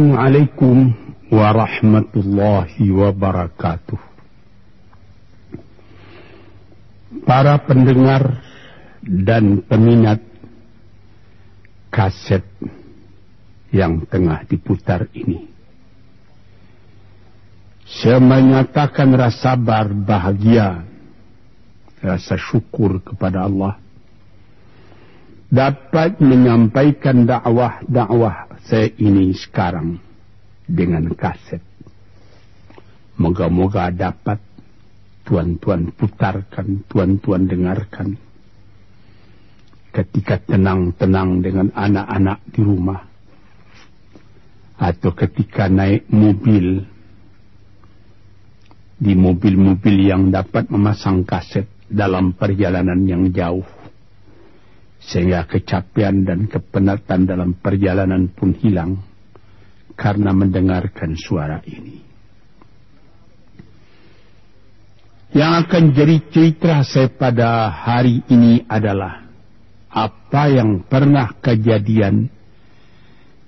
Assalamualaikum warahmatullahi wabarakatuh. Para pendengar dan peminat kaset yang tengah diputar ini. Saya menyatakan rasa bahagia, rasa syukur kepada Allah dapat menyampaikan dakwah-dakwah saya ini sekarang dengan kaset. Moga-moga dapat tuan-tuan putarkan, tuan-tuan dengarkan. Ketika tenang-tenang dengan anak-anak di rumah. Atau ketika naik mobil. Di mobil-mobil yang dapat memasang kaset dalam perjalanan yang jauh. Sehingga kecapean dan kepenatan dalam perjalanan pun hilang. Karena mendengarkan suara ini. Yang akan jadi cerita saya pada hari ini adalah apa yang pernah kejadian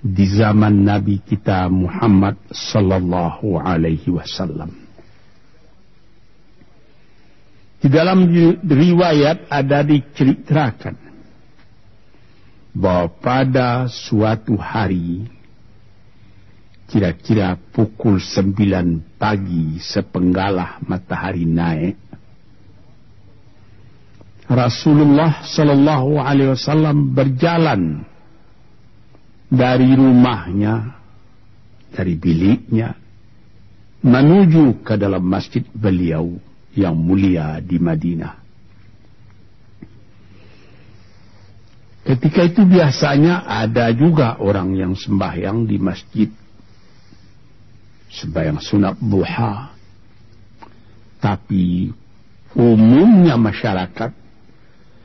di zaman Nabi kita Muhammad sallallahu alaihi wasallam. Di dalam riwayat ada diceritakan bahwa pada suatu hari kira-kira pukul sembilan pagi sepenggalah matahari naik Rasulullah Shallallahu Alaihi Wasallam berjalan dari rumahnya dari biliknya menuju ke dalam masjid beliau yang mulia di Madinah. Ketika itu biasanya ada juga orang yang sembahyang di masjid sembahyang sunat duha. Tapi umumnya masyarakat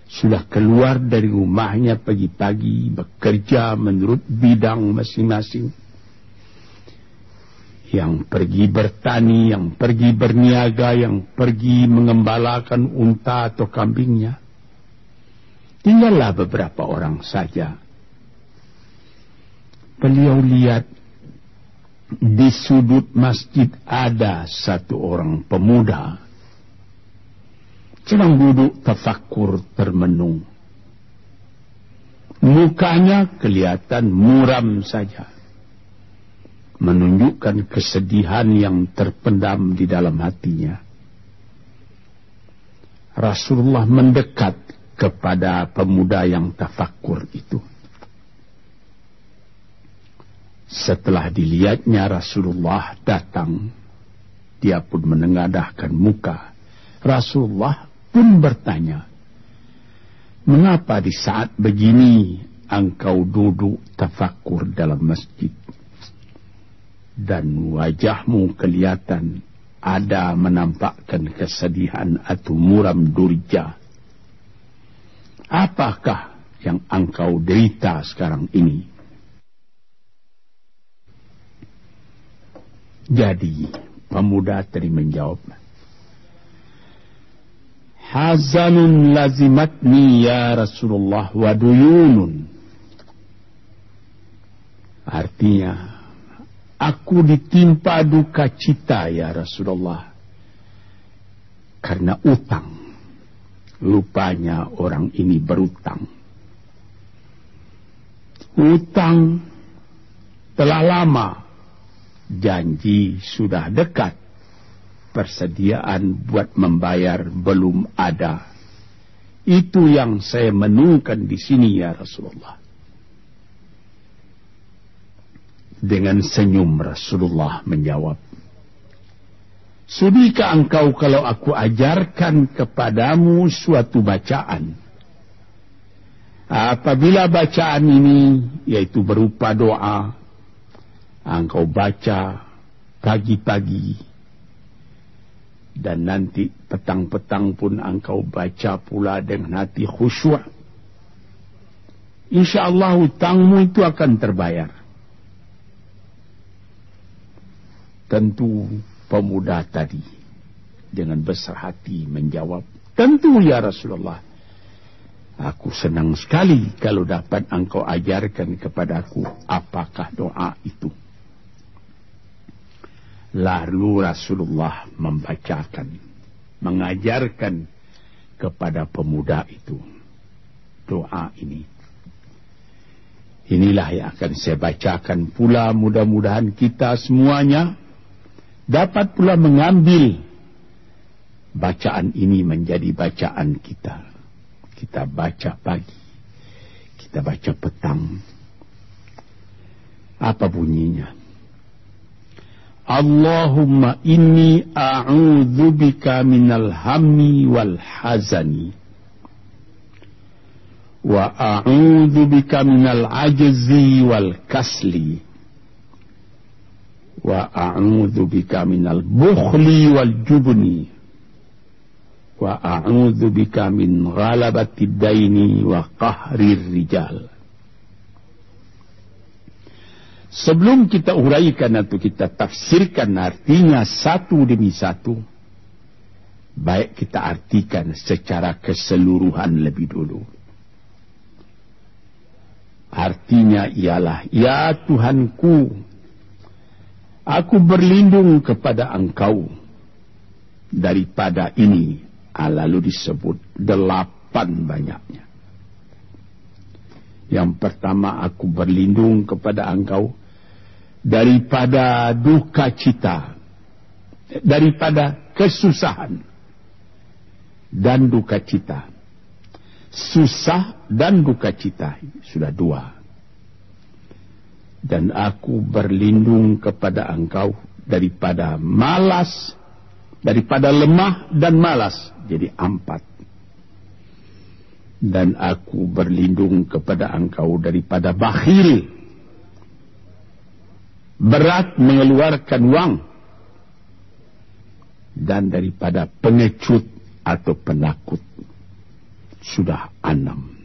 sudah keluar dari rumahnya pagi-pagi bekerja menurut bidang masing-masing. Yang pergi bertani, yang pergi berniaga, yang pergi mengembalakan unta atau kambingnya. Tinggallah beberapa orang saja. Beliau lihat di sudut masjid ada satu orang pemuda sedang duduk tafakur termenung. Mukanya kelihatan muram saja. Menunjukkan kesedihan yang terpendam di dalam hatinya. Rasulullah mendekat kepada pemuda yang tafakur itu. Setelah dilihatnya Rasulullah datang, dia pun menengadahkan muka. Rasulullah pun bertanya, Mengapa di saat begini engkau duduk tafakur dalam masjid? Dan wajahmu kelihatan ada menampakkan kesedihan atau muram durja. Apakah yang engkau derita sekarang ini? Jadi pemuda tadi menjawab. Hazanun lazimatni ya Rasulullah wa duyunun. Artinya, aku ditimpa duka cita ya Rasulullah. Karena utang. Lupanya orang ini berutang. Utang telah lama janji sudah dekat, persediaan buat membayar belum ada. Itu yang saya menungkan di sini ya Rasulullah. Dengan senyum Rasulullah menjawab, Sudikah engkau kalau aku ajarkan kepadamu suatu bacaan? Apabila bacaan ini, yaitu berupa doa, engkau baca pagi-pagi dan nanti petang-petang pun engkau baca pula dengan hati khusyuk. Insya Allah hutangmu itu akan terbayar. Tentu pemuda tadi dengan besar hati menjawab, tentu ya Rasulullah. Aku senang sekali kalau dapat engkau ajarkan kepadaku apakah doa itu. Lalu Rasulullah membacakan, mengajarkan kepada pemuda itu doa ini. Inilah yang akan saya bacakan pula mudah-mudahan kita semuanya dapat pula mengambil bacaan ini menjadi bacaan kita. Kita baca pagi, kita baca petang. Apa bunyinya? Allahumma inni a'udzu bika minal hammi wal hazani wa a'udzu bika minal ajzi wal kasli wa a'udzu bika minal bukhli wal jubni wa a'udzu bika min ghalabati daini wa qahrir rijal Sebelum kita uraikan atau kita tafsirkan artinya satu demi satu, baik kita artikan secara keseluruhan lebih dulu. Artinya ialah, Ya Tuhanku, aku berlindung kepada Engkau daripada ini. Lalu disebut delapan banyaknya. Yang pertama aku berlindung kepada engkau daripada duka cita, daripada kesusahan dan duka cita. Susah dan duka cita sudah dua. Dan aku berlindung kepada engkau daripada malas, daripada lemah dan malas. Jadi empat. Dan aku berlindung kepada engkau daripada bakhil. Berat mengeluarkan wang. Dan daripada pengecut atau penakut. Sudah enam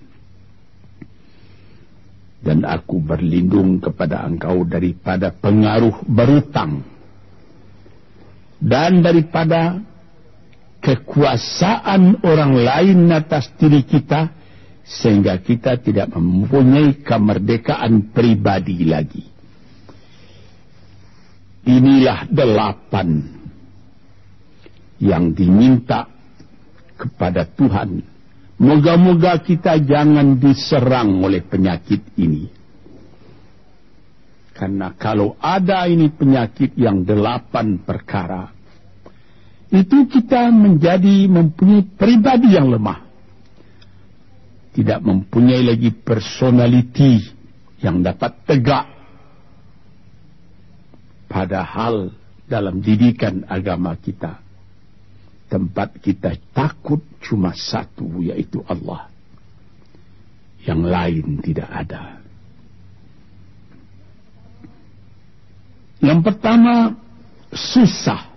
dan aku berlindung kepada engkau daripada pengaruh berutang dan daripada kekuasaan orang lain atas diri kita sehingga kita tidak mempunyai kemerdekaan pribadi lagi. Inilah delapan yang diminta kepada Tuhan. Moga-moga kita jangan diserang oleh penyakit ini. Karena kalau ada ini penyakit yang delapan perkara, itu kita menjadi mempunyai pribadi yang lemah. Tidak mempunyai lagi personality yang dapat tegak. Padahal dalam didikan agama kita, tempat kita takut cuma satu, yaitu Allah. Yang lain tidak ada. Yang pertama, susah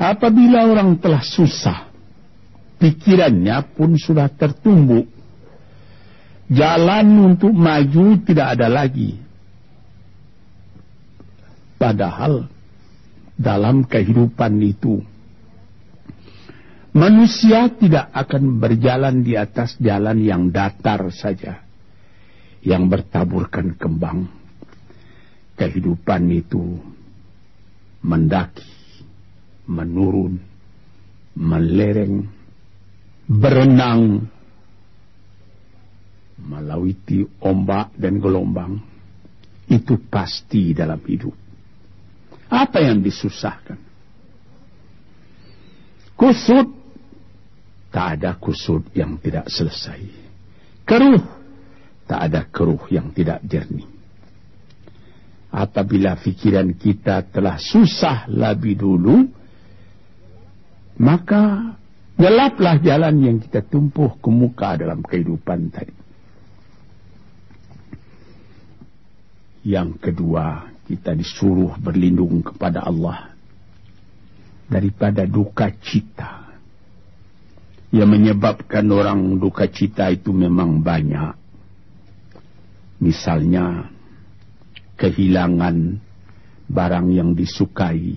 Apabila orang telah susah, pikirannya pun sudah tertumbuk. Jalan untuk maju tidak ada lagi. Padahal dalam kehidupan itu, manusia tidak akan berjalan di atas jalan yang datar saja, yang bertaburkan kembang. Kehidupan itu mendaki menurun, melereng, berenang, melawiti ombak dan gelombang. Itu pasti dalam hidup. Apa yang disusahkan? Kusut. Tak ada kusut yang tidak selesai. Keruh. Tak ada keruh yang tidak jernih. Apabila fikiran kita telah susah lebih dulu, maka gelaplah jalan yang kita tumpuh ke muka dalam kehidupan tadi. Yang kedua, kita disuruh berlindung kepada Allah daripada duka cita. Yang menyebabkan orang duka cita itu memang banyak. Misalnya, kehilangan barang yang disukai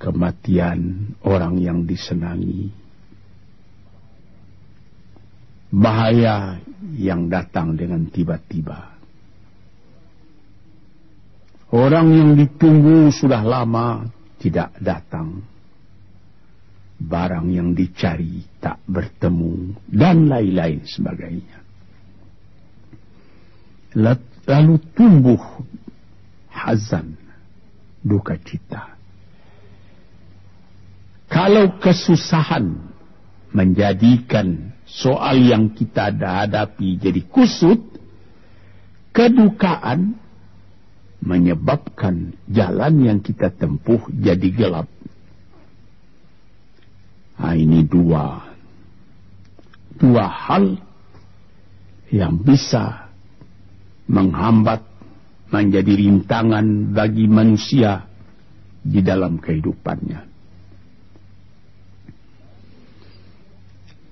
kematian orang yang disenangi, bahaya yang datang dengan tiba-tiba, Orang yang ditunggu sudah lama tidak datang. Barang yang dicari tak bertemu dan lain-lain sebagainya. Lalu tumbuh hazan, duka cita. Kalau kesusahan menjadikan soal yang kita hadapi jadi kusut, kedukaan menyebabkan jalan yang kita tempuh jadi gelap. Nah, ini dua dua hal yang bisa menghambat menjadi rintangan bagi manusia di dalam kehidupannya.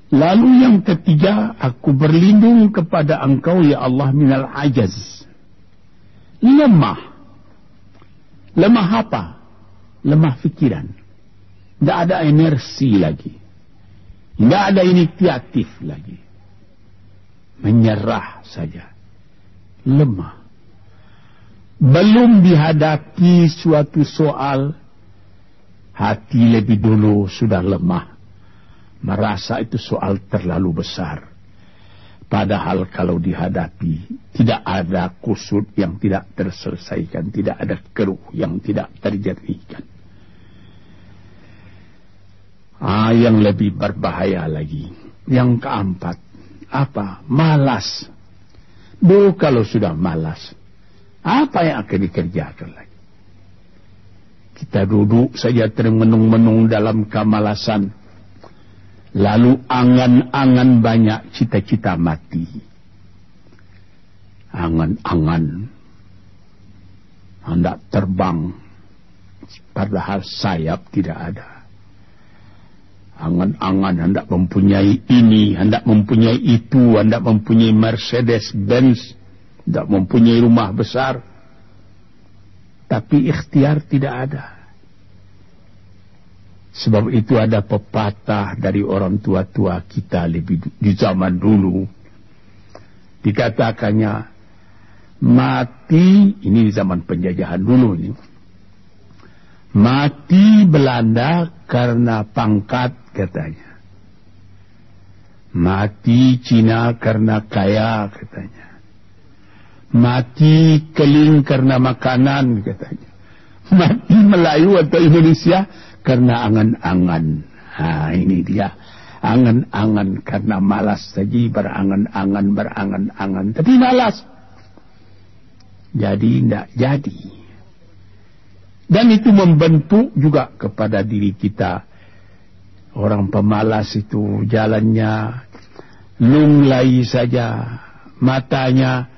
Lalu yang ketiga, aku berlindung kepada engkau ya Allah minal ajaz lemah. Lemah apa? Lemah fikiran. Tidak ada energi lagi. Tidak ada inisiatif lagi. Menyerah saja. Lemah. Belum dihadapi suatu soal, hati lebih dulu sudah lemah. Merasa itu soal terlalu besar Padahal kalau dihadapi tidak ada kusut yang tidak terselesaikan, tidak ada keruh yang tidak terjadikan. Ah, yang lebih berbahaya lagi. Yang keempat, apa? Malas. Bu, kalau sudah malas, apa yang akan dikerjakan lagi? Kita duduk saja termenung-menung dalam kemalasan Lalu angan-angan banyak cita-cita mati. Angan-angan. Hendak terbang. Padahal sayap tidak ada. Angan-angan hendak mempunyai ini, hendak mempunyai itu, hendak mempunyai Mercedes-Benz, hendak mempunyai rumah besar. Tapi ikhtiar tidak ada. Sebab itu ada pepatah dari orang tua-tua kita lebih di zaman dulu. Dikatakannya mati ini di zaman penjajahan dulu ini. Mati Belanda karena pangkat katanya. Mati Cina karena kaya katanya. Mati keling karena makanan katanya. Mati Melayu atau Indonesia karena angan-angan. Ha, ini dia. Angan-angan karena malas saja berangan-angan, berangan-angan. Tapi malas. Jadi tidak jadi. Dan itu membentuk juga kepada diri kita. Orang pemalas itu jalannya lunglai saja. Matanya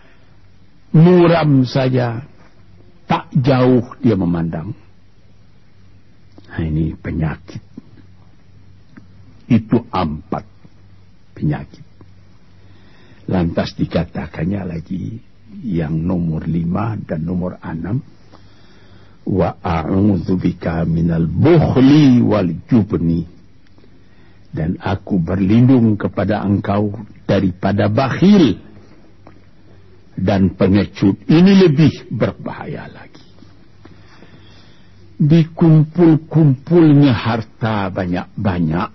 muram saja. Tak jauh dia memandang. Nah, ini penyakit. Itu empat penyakit. Lantas dikatakannya lagi yang nomor lima dan nomor enam. Wa minal bukhli wal jubni. Dan aku berlindung kepada engkau daripada bakhil dan pengecut. Ini lebih berbahaya lagi dikumpul-kumpulnya harta banyak-banyak.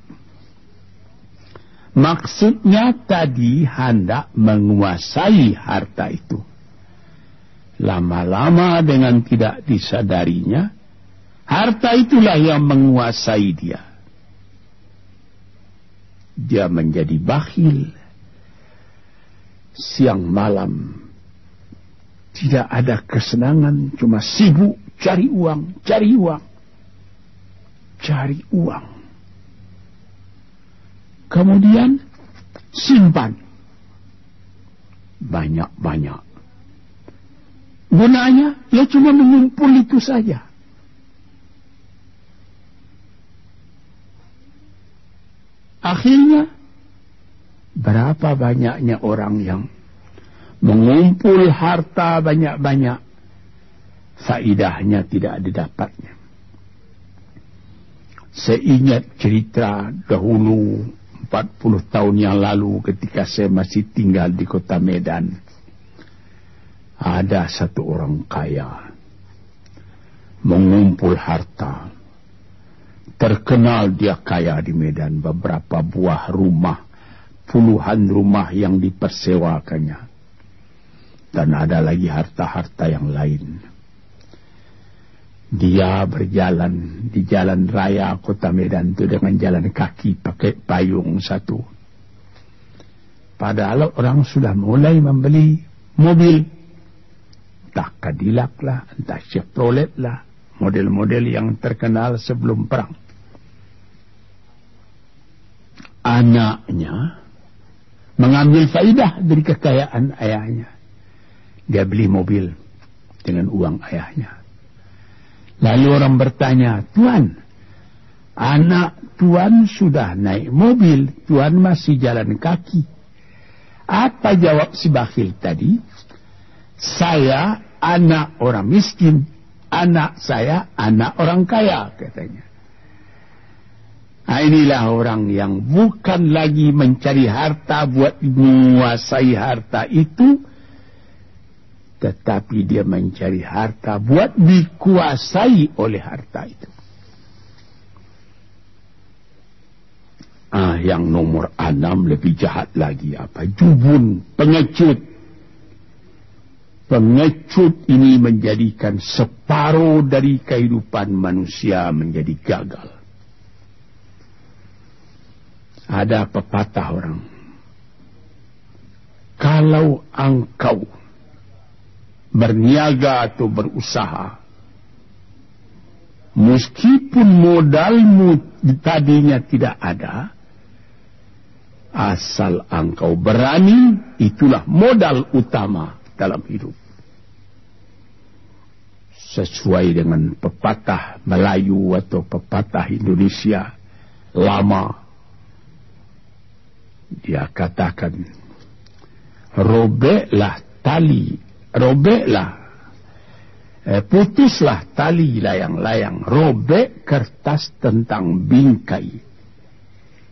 Maksudnya tadi hendak menguasai harta itu. Lama-lama dengan tidak disadarinya, harta itulah yang menguasai dia. Dia menjadi bakhil. Siang malam tidak ada kesenangan, cuma sibuk cari uang, cari uang, cari uang. Kemudian simpan banyak-banyak. Gunanya ya cuma mengumpul itu saja. Akhirnya berapa banyaknya orang yang mengumpul harta banyak-banyak faidahnya tidak didapatnya. Seingat cerita dahulu 40 tahun yang lalu ketika saya masih tinggal di kota Medan. Ada satu orang kaya. mengumpul harta. Terkenal dia kaya di Medan, beberapa buah rumah, puluhan rumah yang dipersewakannya. Dan ada lagi harta-harta yang lain. Dia berjalan di jalan raya kota Medan itu dengan jalan kaki pakai payung satu. Padahal orang sudah mulai membeli mobil. Entah Cadillac lah, entah Chevrolet lah, model-model yang terkenal sebelum perang. Anaknya mengambil faidah dari kekayaan ayahnya. Dia beli mobil dengan uang ayahnya. Lalu orang bertanya, Tuan, anak Tuan sudah naik mobil, Tuan masih jalan kaki. Apa jawab si bakhil tadi? Saya anak orang miskin, anak saya anak orang kaya, katanya. Nah, inilah orang yang bukan lagi mencari harta buat menguasai harta itu, tetapi dia mencari harta buat dikuasai oleh harta itu. Ah, yang nomor enam lebih jahat lagi apa? Jubun, pengecut. Pengecut ini menjadikan separuh dari kehidupan manusia menjadi gagal. Ada pepatah orang. Kalau engkau berniaga atau berusaha, meskipun modalmu tadinya tidak ada, asal engkau berani, itulah modal utama dalam hidup. Sesuai dengan pepatah Melayu atau pepatah Indonesia lama dia katakan robeklah tali robeklah. Eh, putuslah tali layang-layang. Robek kertas tentang bingkai.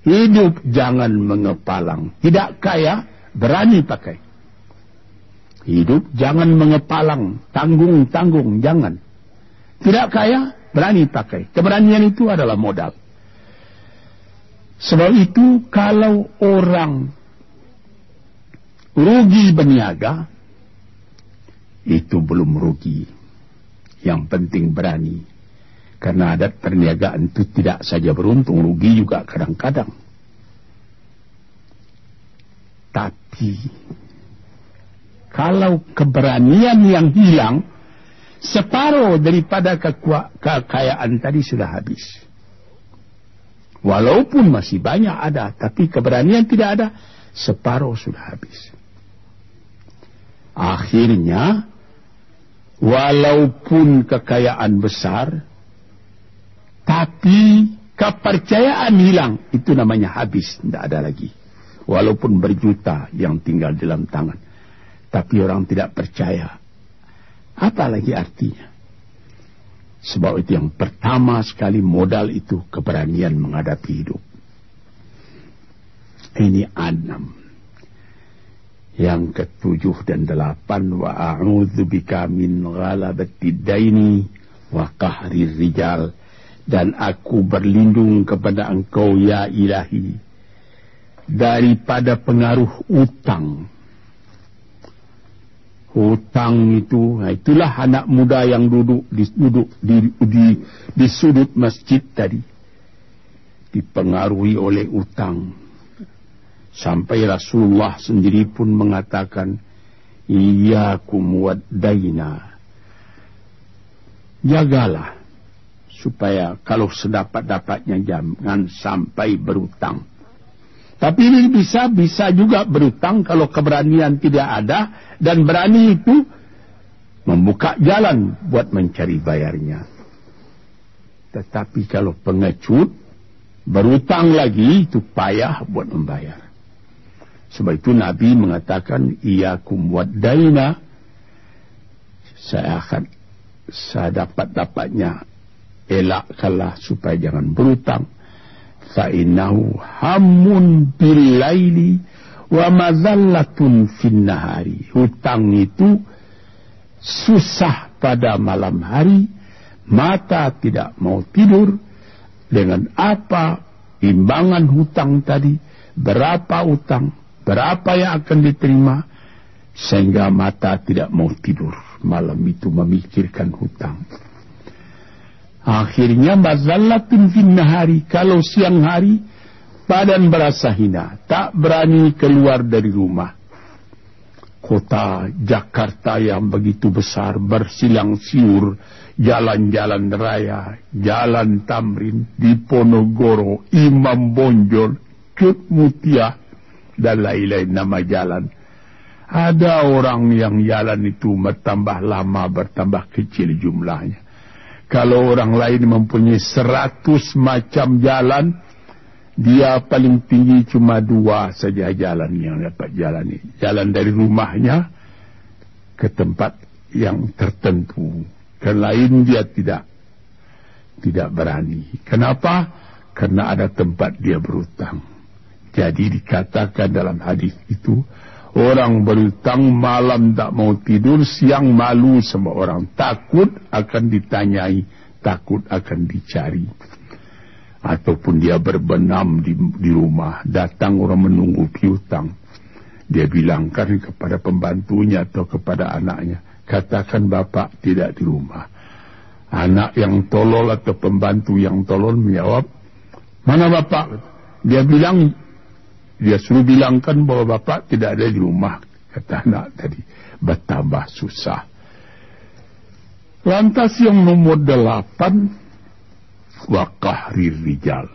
Hidup jangan mengepalang. Tidak kaya berani pakai. Hidup jangan mengepalang. Tanggung-tanggung jangan. Tidak kaya berani pakai. Keberanian itu adalah modal. Sebab itu kalau orang rugi berniaga, itu belum rugi. Yang penting berani. Karena adat perniagaan itu tidak saja beruntung, rugi juga kadang-kadang. Tapi, kalau keberanian yang hilang, separuh daripada kekayaan tadi sudah habis. Walaupun masih banyak ada, tapi keberanian tidak ada, separuh sudah habis. Akhirnya, walaupun kekayaan besar, tapi kepercayaan hilang, itu namanya habis, tidak ada lagi. Walaupun berjuta yang tinggal dalam tangan, tapi orang tidak percaya. Apa lagi artinya? Sebab itu yang pertama sekali modal itu keberanian menghadapi hidup. Ini enam. Yang ketujuh dan delapan wa a'udzu bika min ghalabati daini wa qahri rijal. Dan aku berlindung kepada engkau ya ilahi daripada pengaruh utang. Hutang itu nah itulah anak muda yang duduk di duduk di di, di sudut masjid tadi. Dipengaruhi oleh utang sampai Rasulullah sendiri pun mengatakan iyyakum wadaina jagalah supaya kalau sedapat-dapatnya jangan sampai berutang tapi ini bisa bisa juga berutang kalau keberanian tidak ada dan berani itu membuka jalan buat mencari bayarnya. Tetapi kalau pengecut berutang lagi itu payah buat membayar. Sebab itu Nabi mengatakan iyakum wadaina saya akan saya dapat dapatnya elakkanlah supaya jangan berutang fa'innahu hamun bilaili wa mazallatun finnahari. Hutang itu susah pada malam hari, mata tidak mau tidur. Dengan apa imbangan hutang tadi, berapa hutang, berapa yang akan diterima, sehingga mata tidak mau tidur? Malam itu memikirkan hutang. Akhirnya mazallatun fin nahari, kalau siang hari badan berasa hina, tak berani keluar dari rumah. Kota Jakarta yang begitu besar bersilang siur jalan-jalan raya, jalan Tamrin, Diponegoro, Imam Bonjol, Cut Mutia, dan lain-lain nama jalan. Ada orang yang jalan itu bertambah lama, bertambah kecil jumlahnya. Kalau orang lain mempunyai seratus macam jalan, dia paling tinggi cuma dua saja jalan yang dapat jalani. Jalan dari rumahnya ke tempat yang tertentu. Ke lain dia tidak tidak berani. Kenapa? Karena ada tempat dia berutang. Jadi dikatakan dalam hadis itu, orang berutang malam tak mau tidur, siang malu sama orang. Takut akan ditanyai, takut akan dicari ataupun dia berbenam di, di rumah, datang orang menunggu piutang. Dia bilangkan kepada pembantunya atau kepada anaknya, katakan bapak tidak di rumah. Anak yang tolol atau pembantu yang tolol menjawab, mana bapak? Dia bilang, dia suruh bilangkan bahwa bapak tidak ada di rumah. Kata anak tadi, bertambah susah. Lantas yang nomor delapan, wa qahrir rijal.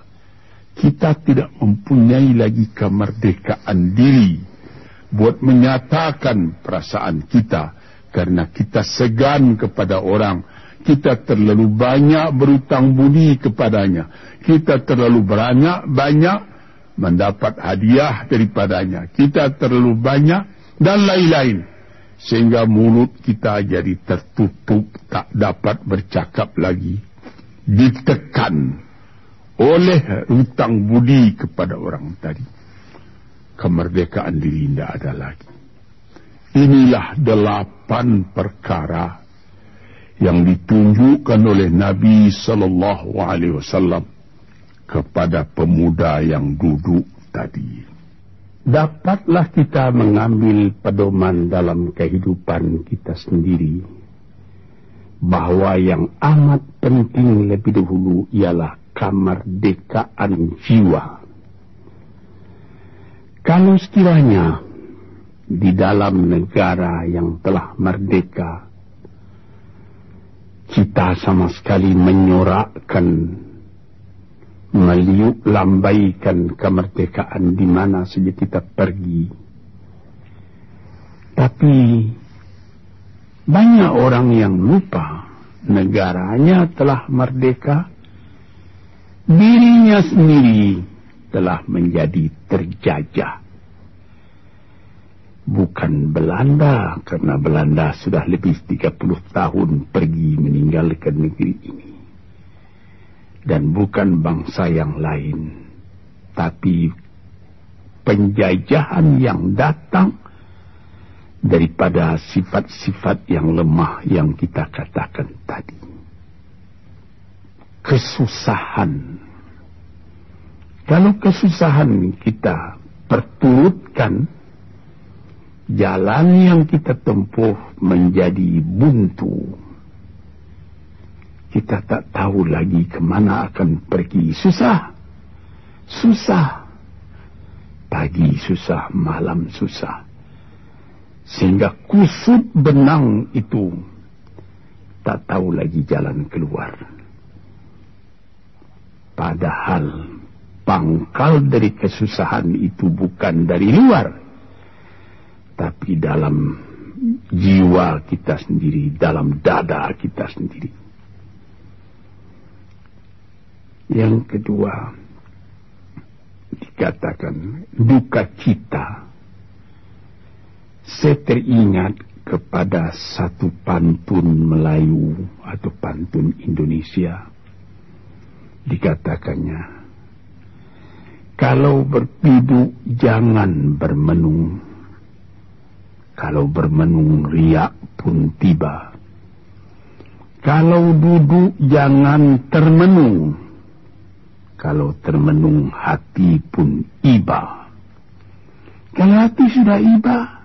Kita tidak mempunyai lagi kemerdekaan diri buat menyatakan perasaan kita karena kita segan kepada orang. Kita terlalu banyak berutang budi kepadanya. Kita terlalu banyak banyak mendapat hadiah daripadanya. Kita terlalu banyak dan lain-lain. Sehingga mulut kita jadi tertutup, tak dapat bercakap lagi ditekan oleh hutang budi kepada orang tadi. Kemerdekaan diri tidak ada lagi. Inilah delapan perkara yang ditunjukkan oleh Nabi Sallallahu Alaihi Wasallam kepada pemuda yang duduk tadi. Dapatlah kita mengambil pedoman dalam kehidupan kita sendiri bahwa yang amat penting lebih dahulu ialah kemerdekaan jiwa. Kalau sekiranya di dalam negara yang telah merdeka, kita sama sekali menyorakkan, meliuk lambaikan kemerdekaan di mana saja kita pergi. Tapi banyak orang yang lupa negaranya telah merdeka, dirinya sendiri telah menjadi terjajah. Bukan Belanda, karena Belanda sudah lebih 30 tahun pergi meninggalkan negeri ini. Dan bukan bangsa yang lain, tapi penjajahan yang datang daripada sifat-sifat yang lemah yang kita katakan tadi. Kesusahan. Kalau kesusahan kita perturutkan, jalan yang kita tempuh menjadi buntu. Kita tak tahu lagi ke mana akan pergi. Susah. Susah. Pagi susah, malam susah sehingga kusut benang itu tak tahu lagi jalan keluar. Padahal pangkal dari kesusahan itu bukan dari luar, tapi dalam jiwa kita sendiri, dalam dada kita sendiri. Yang kedua, dikatakan duka cita saya teringat kepada satu pantun Melayu atau pantun Indonesia. Dikatakannya, kalau berpiduk jangan bermenung. Kalau bermenung riak pun tiba. Kalau duduk jangan termenung. Kalau termenung hati pun iba. Kalau hati sudah iba,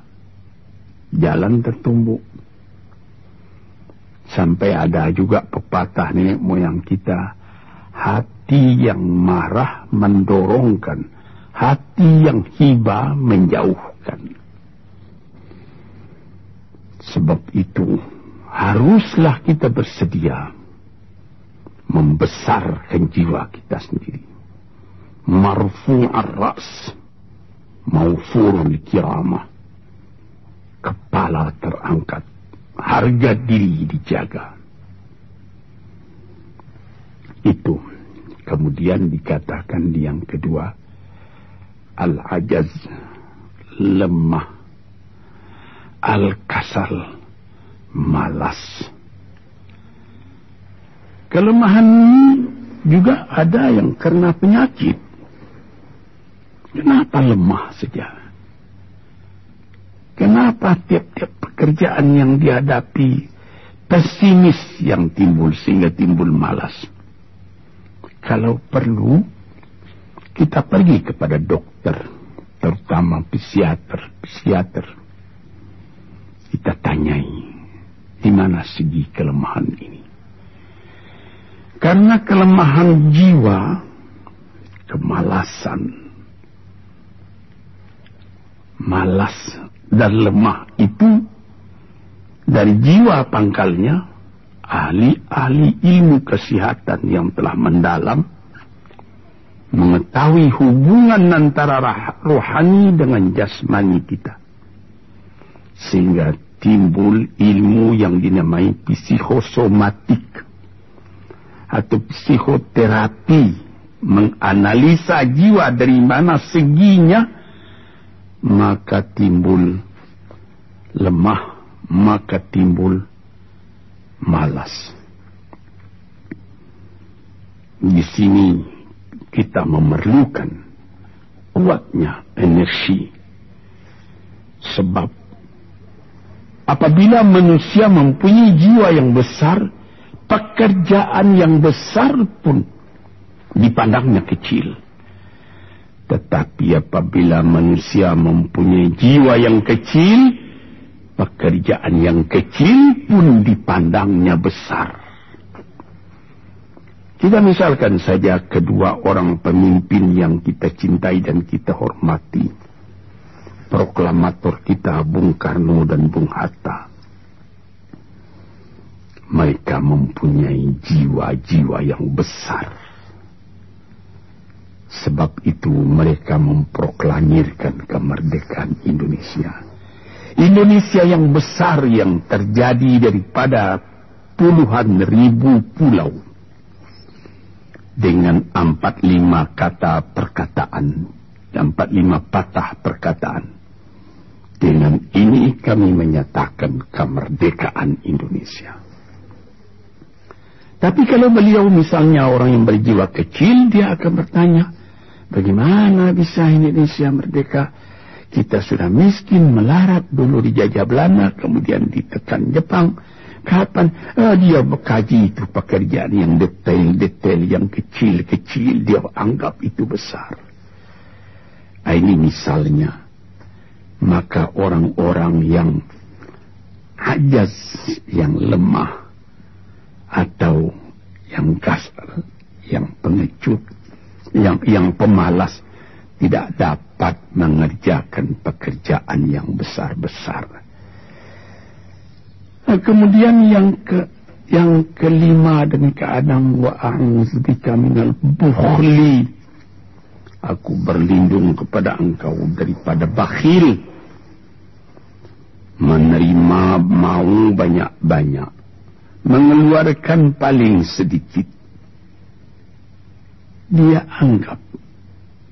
jalan tertumbuk. Sampai ada juga pepatah nenek moyang kita. Hati yang marah mendorongkan. Hati yang hiba menjauhkan. Sebab itu haruslah kita bersedia membesarkan jiwa kita sendiri. Marfu'ar ras, maufurul kiramah. Kepala terangkat, harga diri dijaga. Itu kemudian dikatakan di yang kedua, al-ajaz, lemah, al-kasal, malas. Kelemahan juga ada yang karena penyakit. Kenapa lemah saja? Kenapa tiap-tiap pekerjaan yang dihadapi pesimis yang timbul sehingga timbul malas? Kalau perlu, kita pergi kepada dokter, terutama psikiater, psikiater. Kita tanyai di mana segi kelemahan ini. Karena kelemahan jiwa, kemalasan, malas dan lemah itu dari jiwa pangkalnya ahli-ahli ilmu kesehatan yang telah mendalam mengetahui hubungan antara rohani dengan jasmani kita. Sehingga timbul ilmu yang dinamai psikosomatik atau psikoterapi menganalisa jiwa dari mana seginya maka timbul lemah maka timbul malas. Di sini kita memerlukan kuatnya energi. Sebab Apabila manusia mempunyai jiwa yang besar, pekerjaan yang besar pun dipandangnya kecil. Tetapi apabila manusia mempunyai jiwa yang kecil, pekerjaan yang kecil pun dipandangnya besar. Kita misalkan saja kedua orang pemimpin yang kita cintai dan kita hormati proklamator kita Bung Karno dan Bung Hatta. Mereka mempunyai jiwa-jiwa yang besar. Sebab itu mereka memproklamirkan kemerdekaan Indonesia. Indonesia yang besar yang terjadi daripada puluhan ribu pulau. Dengan empat lima kata perkataan. Empat lima patah perkataan dengan ini kami menyatakan kemerdekaan Indonesia. Tapi kalau beliau misalnya orang yang berjiwa kecil, dia akan bertanya, bagaimana bisa Indonesia merdeka? Kita sudah miskin, melarat, dulu dijajah Belanda, kemudian ditekan Jepang. Kapan? Oh, dia mengkaji itu pekerjaan yang detail-detail, yang kecil-kecil, dia anggap itu besar. Nah, ini misalnya maka orang-orang yang hajaz, yang lemah, atau yang kasar, yang pengecut, yang yang pemalas, tidak dapat mengerjakan pekerjaan yang besar-besar. Nah, kemudian yang ke yang kelima dan keadaan wa a'udzubika minal bukhli. Aku berlindung kepada engkau daripada bakhil menerima mau banyak-banyak, mengeluarkan paling sedikit. Dia anggap,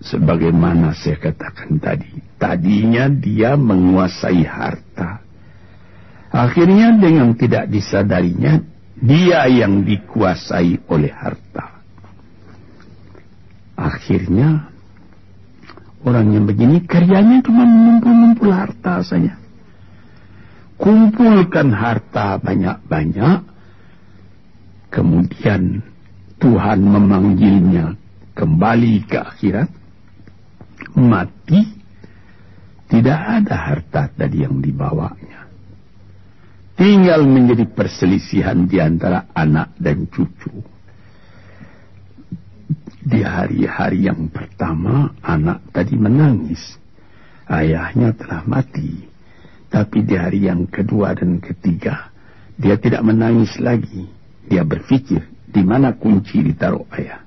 sebagaimana saya katakan tadi, tadinya dia menguasai harta. Akhirnya dengan tidak disadarinya, dia yang dikuasai oleh harta. Akhirnya, orang yang begini karyanya cuma mengumpul-ngumpul harta saja kumpulkan harta banyak-banyak, kemudian Tuhan memanggilnya kembali ke akhirat, mati, tidak ada harta tadi yang dibawanya. Tinggal menjadi perselisihan di antara anak dan cucu. Di hari-hari yang pertama, anak tadi menangis. Ayahnya telah mati. Tapi di hari yang kedua dan ketiga, dia tidak menangis lagi. Dia berpikir, di mana kunci ditaruh ayah?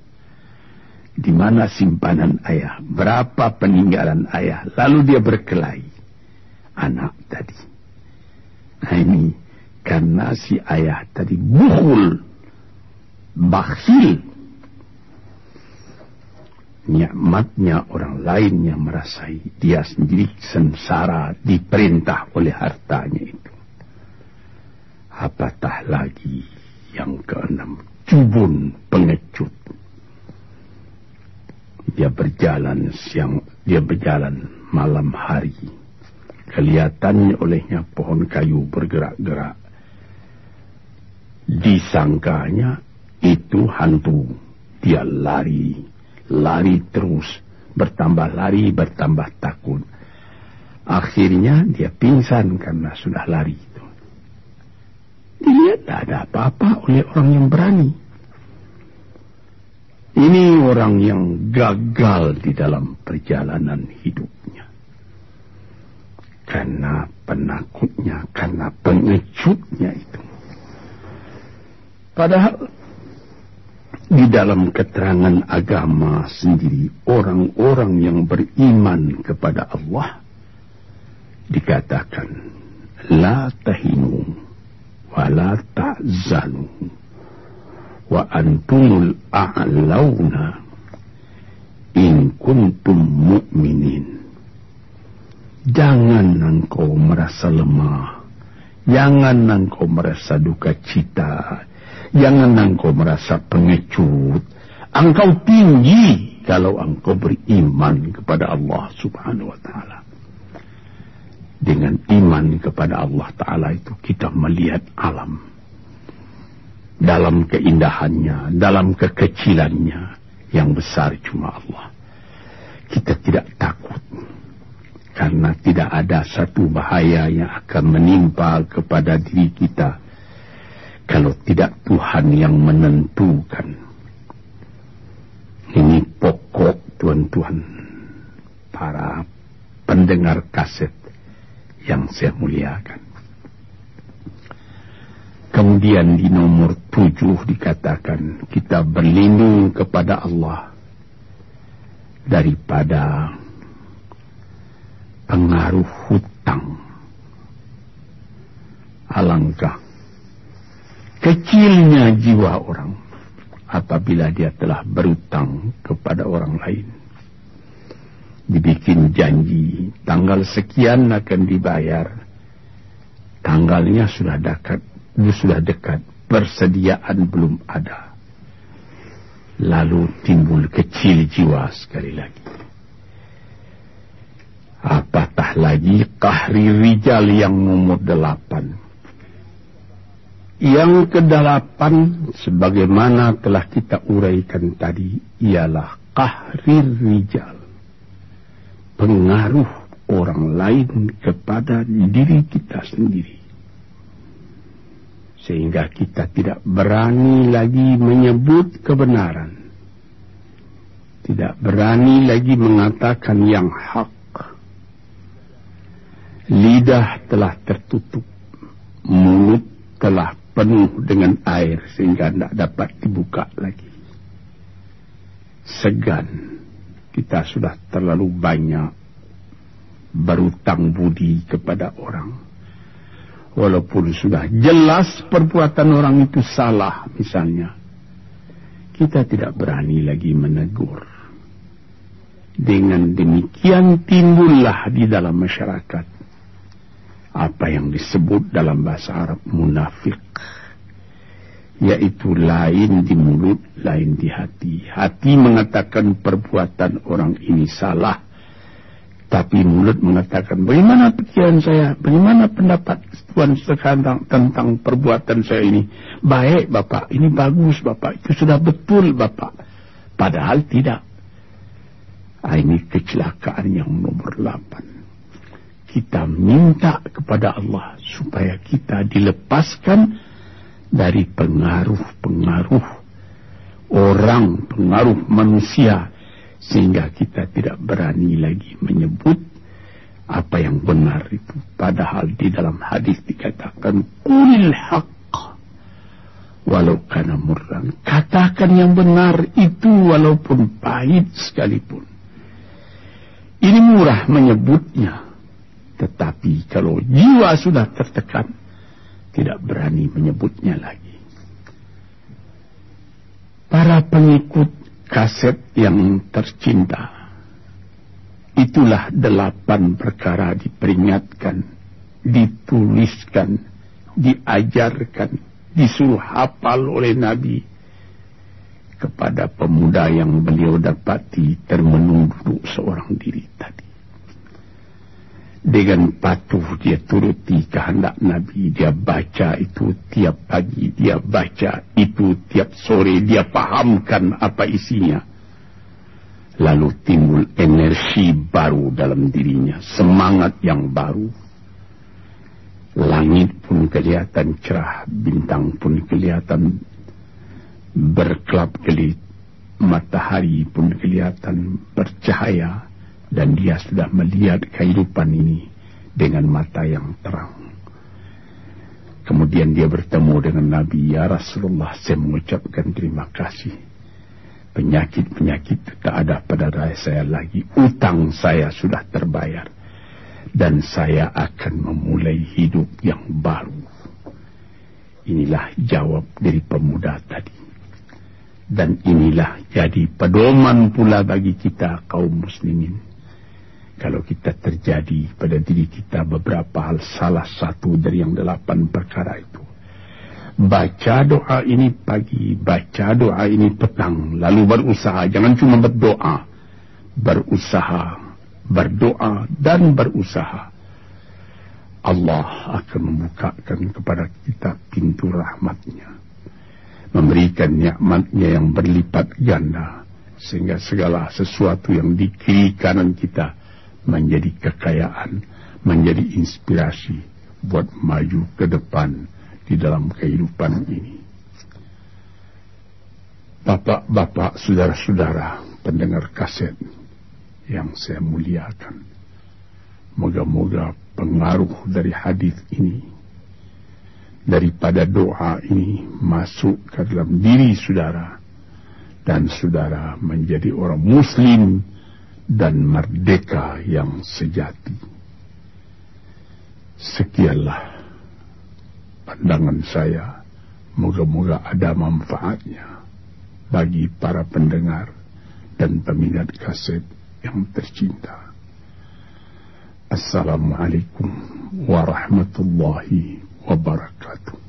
Di mana simpanan ayah? Berapa peninggalan ayah? Lalu dia berkelahi. Anak tadi. Nah ini karena si ayah tadi buhul. Bakhil. Nikmatnya orang lain yang merasai. Dia sendiri sengsara diperintah oleh hartanya itu. Apatah lagi yang keenam. Jubun pengecut dia berjalan siang, dia berjalan malam hari. Kelihatannya olehnya pohon kayu bergerak-gerak. Disangkanya itu hantu. Dia lari, lari terus, bertambah lari, bertambah takut. Akhirnya dia pingsan karena sudah lari. Dilihat tidak ada apa-apa oleh orang yang berani. Ini orang yang gagal di dalam perjalanan hidupnya. Karena penakutnya, karena pengecutnya itu. Padahal di dalam keterangan agama sendiri orang-orang yang beriman kepada Allah dikatakan la tahinu wa la ta'zanu wa antumul a'launa in kuntum mu'minin. Jangan engkau merasa lemah. Jangan engkau merasa duka cita. Jangan engkau merasa pengecut. Engkau tinggi kalau engkau beriman kepada Allah subhanahu wa ta'ala. Dengan iman kepada Allah ta'ala itu kita melihat alam dalam keindahannya, dalam kekecilannya. Yang besar cuma Allah. Kita tidak takut. Karena tidak ada satu bahaya yang akan menimpa kepada diri kita. Kalau tidak Tuhan yang menentukan. Ini pokok tuan-tuan. Para pendengar kaset yang saya muliakan. Kemudian di nomor tujuh dikatakan kita berlindung kepada Allah daripada pengaruh hutang. Alangkah kecilnya jiwa orang apabila dia telah berutang kepada orang lain. Dibikin janji tanggal sekian akan dibayar. Tanggalnya sudah dekat sudah dekat, persediaan belum ada. Lalu timbul kecil jiwa sekali lagi. Apatah lagi kahri rijal yang nomor delapan. Yang kedelapan, sebagaimana telah kita uraikan tadi, ialah kahri rijal. Pengaruh orang lain kepada diri kita sendiri sehingga kita tidak berani lagi menyebut kebenaran, tidak berani lagi mengatakan yang hak. Lidah telah tertutup, mulut telah penuh dengan air sehingga tidak dapat dibuka lagi. Segan, kita sudah terlalu banyak berutang budi kepada orang Walaupun sudah jelas perbuatan orang itu salah misalnya. Kita tidak berani lagi menegur. Dengan demikian timbullah di dalam masyarakat. Apa yang disebut dalam bahasa Arab munafik. Yaitu lain di mulut, lain di hati. Hati mengatakan perbuatan orang ini salah. Tapi mulut mengatakan, bagaimana pikiran saya, bagaimana pendapat Tuhan sekarang tentang perbuatan saya ini. Baik Bapak, ini bagus Bapak, itu sudah betul Bapak. Padahal tidak. Ah, ini kecelakaan yang nomor 8. Kita minta kepada Allah supaya kita dilepaskan dari pengaruh-pengaruh orang, pengaruh manusia sehingga kita tidak berani lagi menyebut apa yang benar itu. Padahal di dalam hadis dikatakan kulil haq walau kana murran. Katakan yang benar itu walaupun pahit sekalipun. Ini murah menyebutnya. Tetapi kalau jiwa sudah tertekan tidak berani menyebutnya lagi para pengikut kaset yang tercinta. Itulah delapan perkara diperingatkan, dituliskan, diajarkan, disuruh hafal oleh Nabi kepada pemuda yang beliau dapati termenung duduk seorang diri tadi. Dengan patuh dia turuti kehendak Nabi. Dia baca itu tiap pagi. Dia baca itu tiap sore. Dia pahamkan apa isinya. Lalu timbul energi baru dalam dirinya. Semangat yang baru. Langit pun kelihatan cerah. Bintang pun kelihatan berkelap-kelip. Matahari pun kelihatan bercahaya dan dia sudah melihat kehidupan ini dengan mata yang terang. Kemudian dia bertemu dengan Nabi, Ya Rasulullah, saya mengucapkan terima kasih. Penyakit-penyakit tak ada pada raya saya lagi. Utang saya sudah terbayar. Dan saya akan memulai hidup yang baru. Inilah jawab dari pemuda tadi. Dan inilah jadi pedoman pula bagi kita kaum muslimin kalau kita terjadi pada diri kita beberapa hal salah satu dari yang delapan perkara itu. Baca doa ini pagi, baca doa ini petang, lalu berusaha. Jangan cuma berdoa, berusaha, berdoa dan berusaha. Allah akan membukakan kepada kita pintu rahmatnya. Memberikan nikmatnya yang berlipat ganda. Sehingga segala sesuatu yang di kiri kanan kita menjadi kekayaan, menjadi inspirasi buat maju ke depan di dalam kehidupan ini. Bapak-bapak, saudara-saudara, pendengar kaset yang saya muliakan. Moga-moga pengaruh dari hadis ini daripada doa ini masuk ke dalam diri saudara dan saudara menjadi orang muslim dan merdeka yang sejati. Sekianlah pandangan saya. Moga-moga ada manfaatnya bagi para pendengar dan peminat kaset yang tercinta. Assalamualaikum warahmatullahi wabarakatuh.